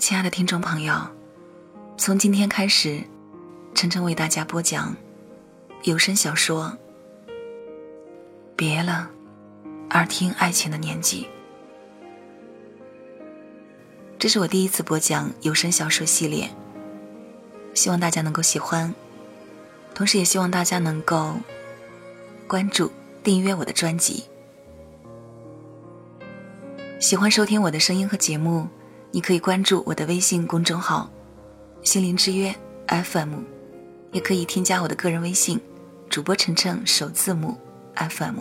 亲爱的听众朋友，从今天开始，晨晨为大家播讲有声小说《别了，耳听爱情的年纪》。这是我第一次播讲有声小说系列，希望大家能够喜欢，同时也希望大家能够关注、订阅我的专辑。喜欢收听我的声音和节目。你可以关注我的微信公众号“心灵之约 FM”，也可以添加我的个人微信“主播晨晨”首字母 FM。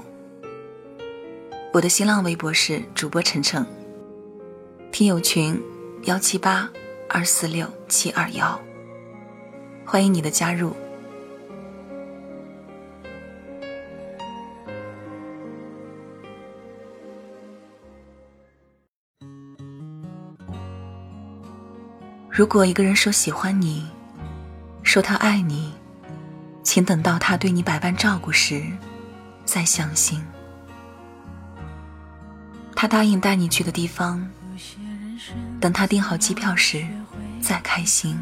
我的新浪微博是主播晨晨，听友群幺七八二四六七二幺，欢迎你的加入。如果一个人说喜欢你，说他爱你，请等到他对你百般照顾时，再相信。他答应带你去的地方，等他订好机票时，再开心。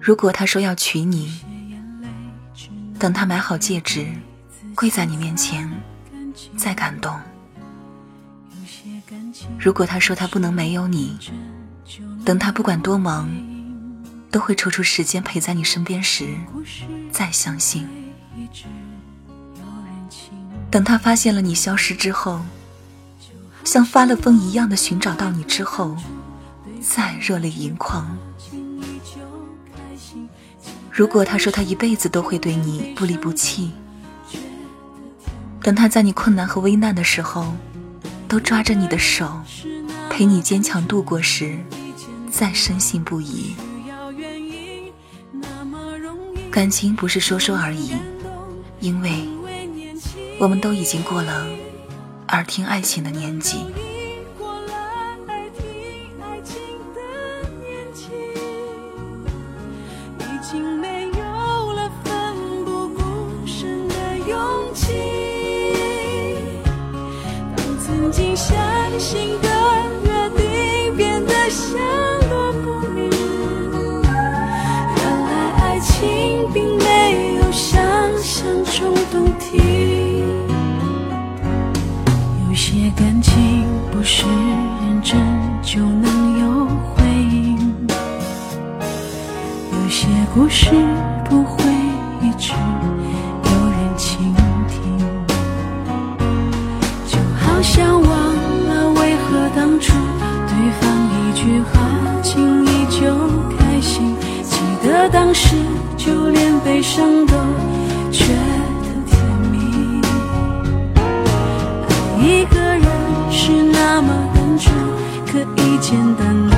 如果他说要娶你，等他买好戒指，跪在你面前，再感动。如果他说他不能没有你，等他不管多忙，都会抽出时间陪在你身边时，再相信。等他发现了你消失之后，像发了疯一样的寻找到你之后，再热泪盈眶。如果他说他一辈子都会对你不离不弃，等他在你困难和危难的时候，都抓着你的手，陪你坚强度过时。再深信不疑，感情不是说说而已，因为我们都已经过了耳听爱情的年纪。曾经相信的约定变得散落不明原来爱情并没有想象中动听有些感情不是认真就能有回应有些故事不会一直当初对方一句话轻易就开心，记得当时就连悲伤都觉得甜蜜。爱一个人。是那么单纯，可以简单到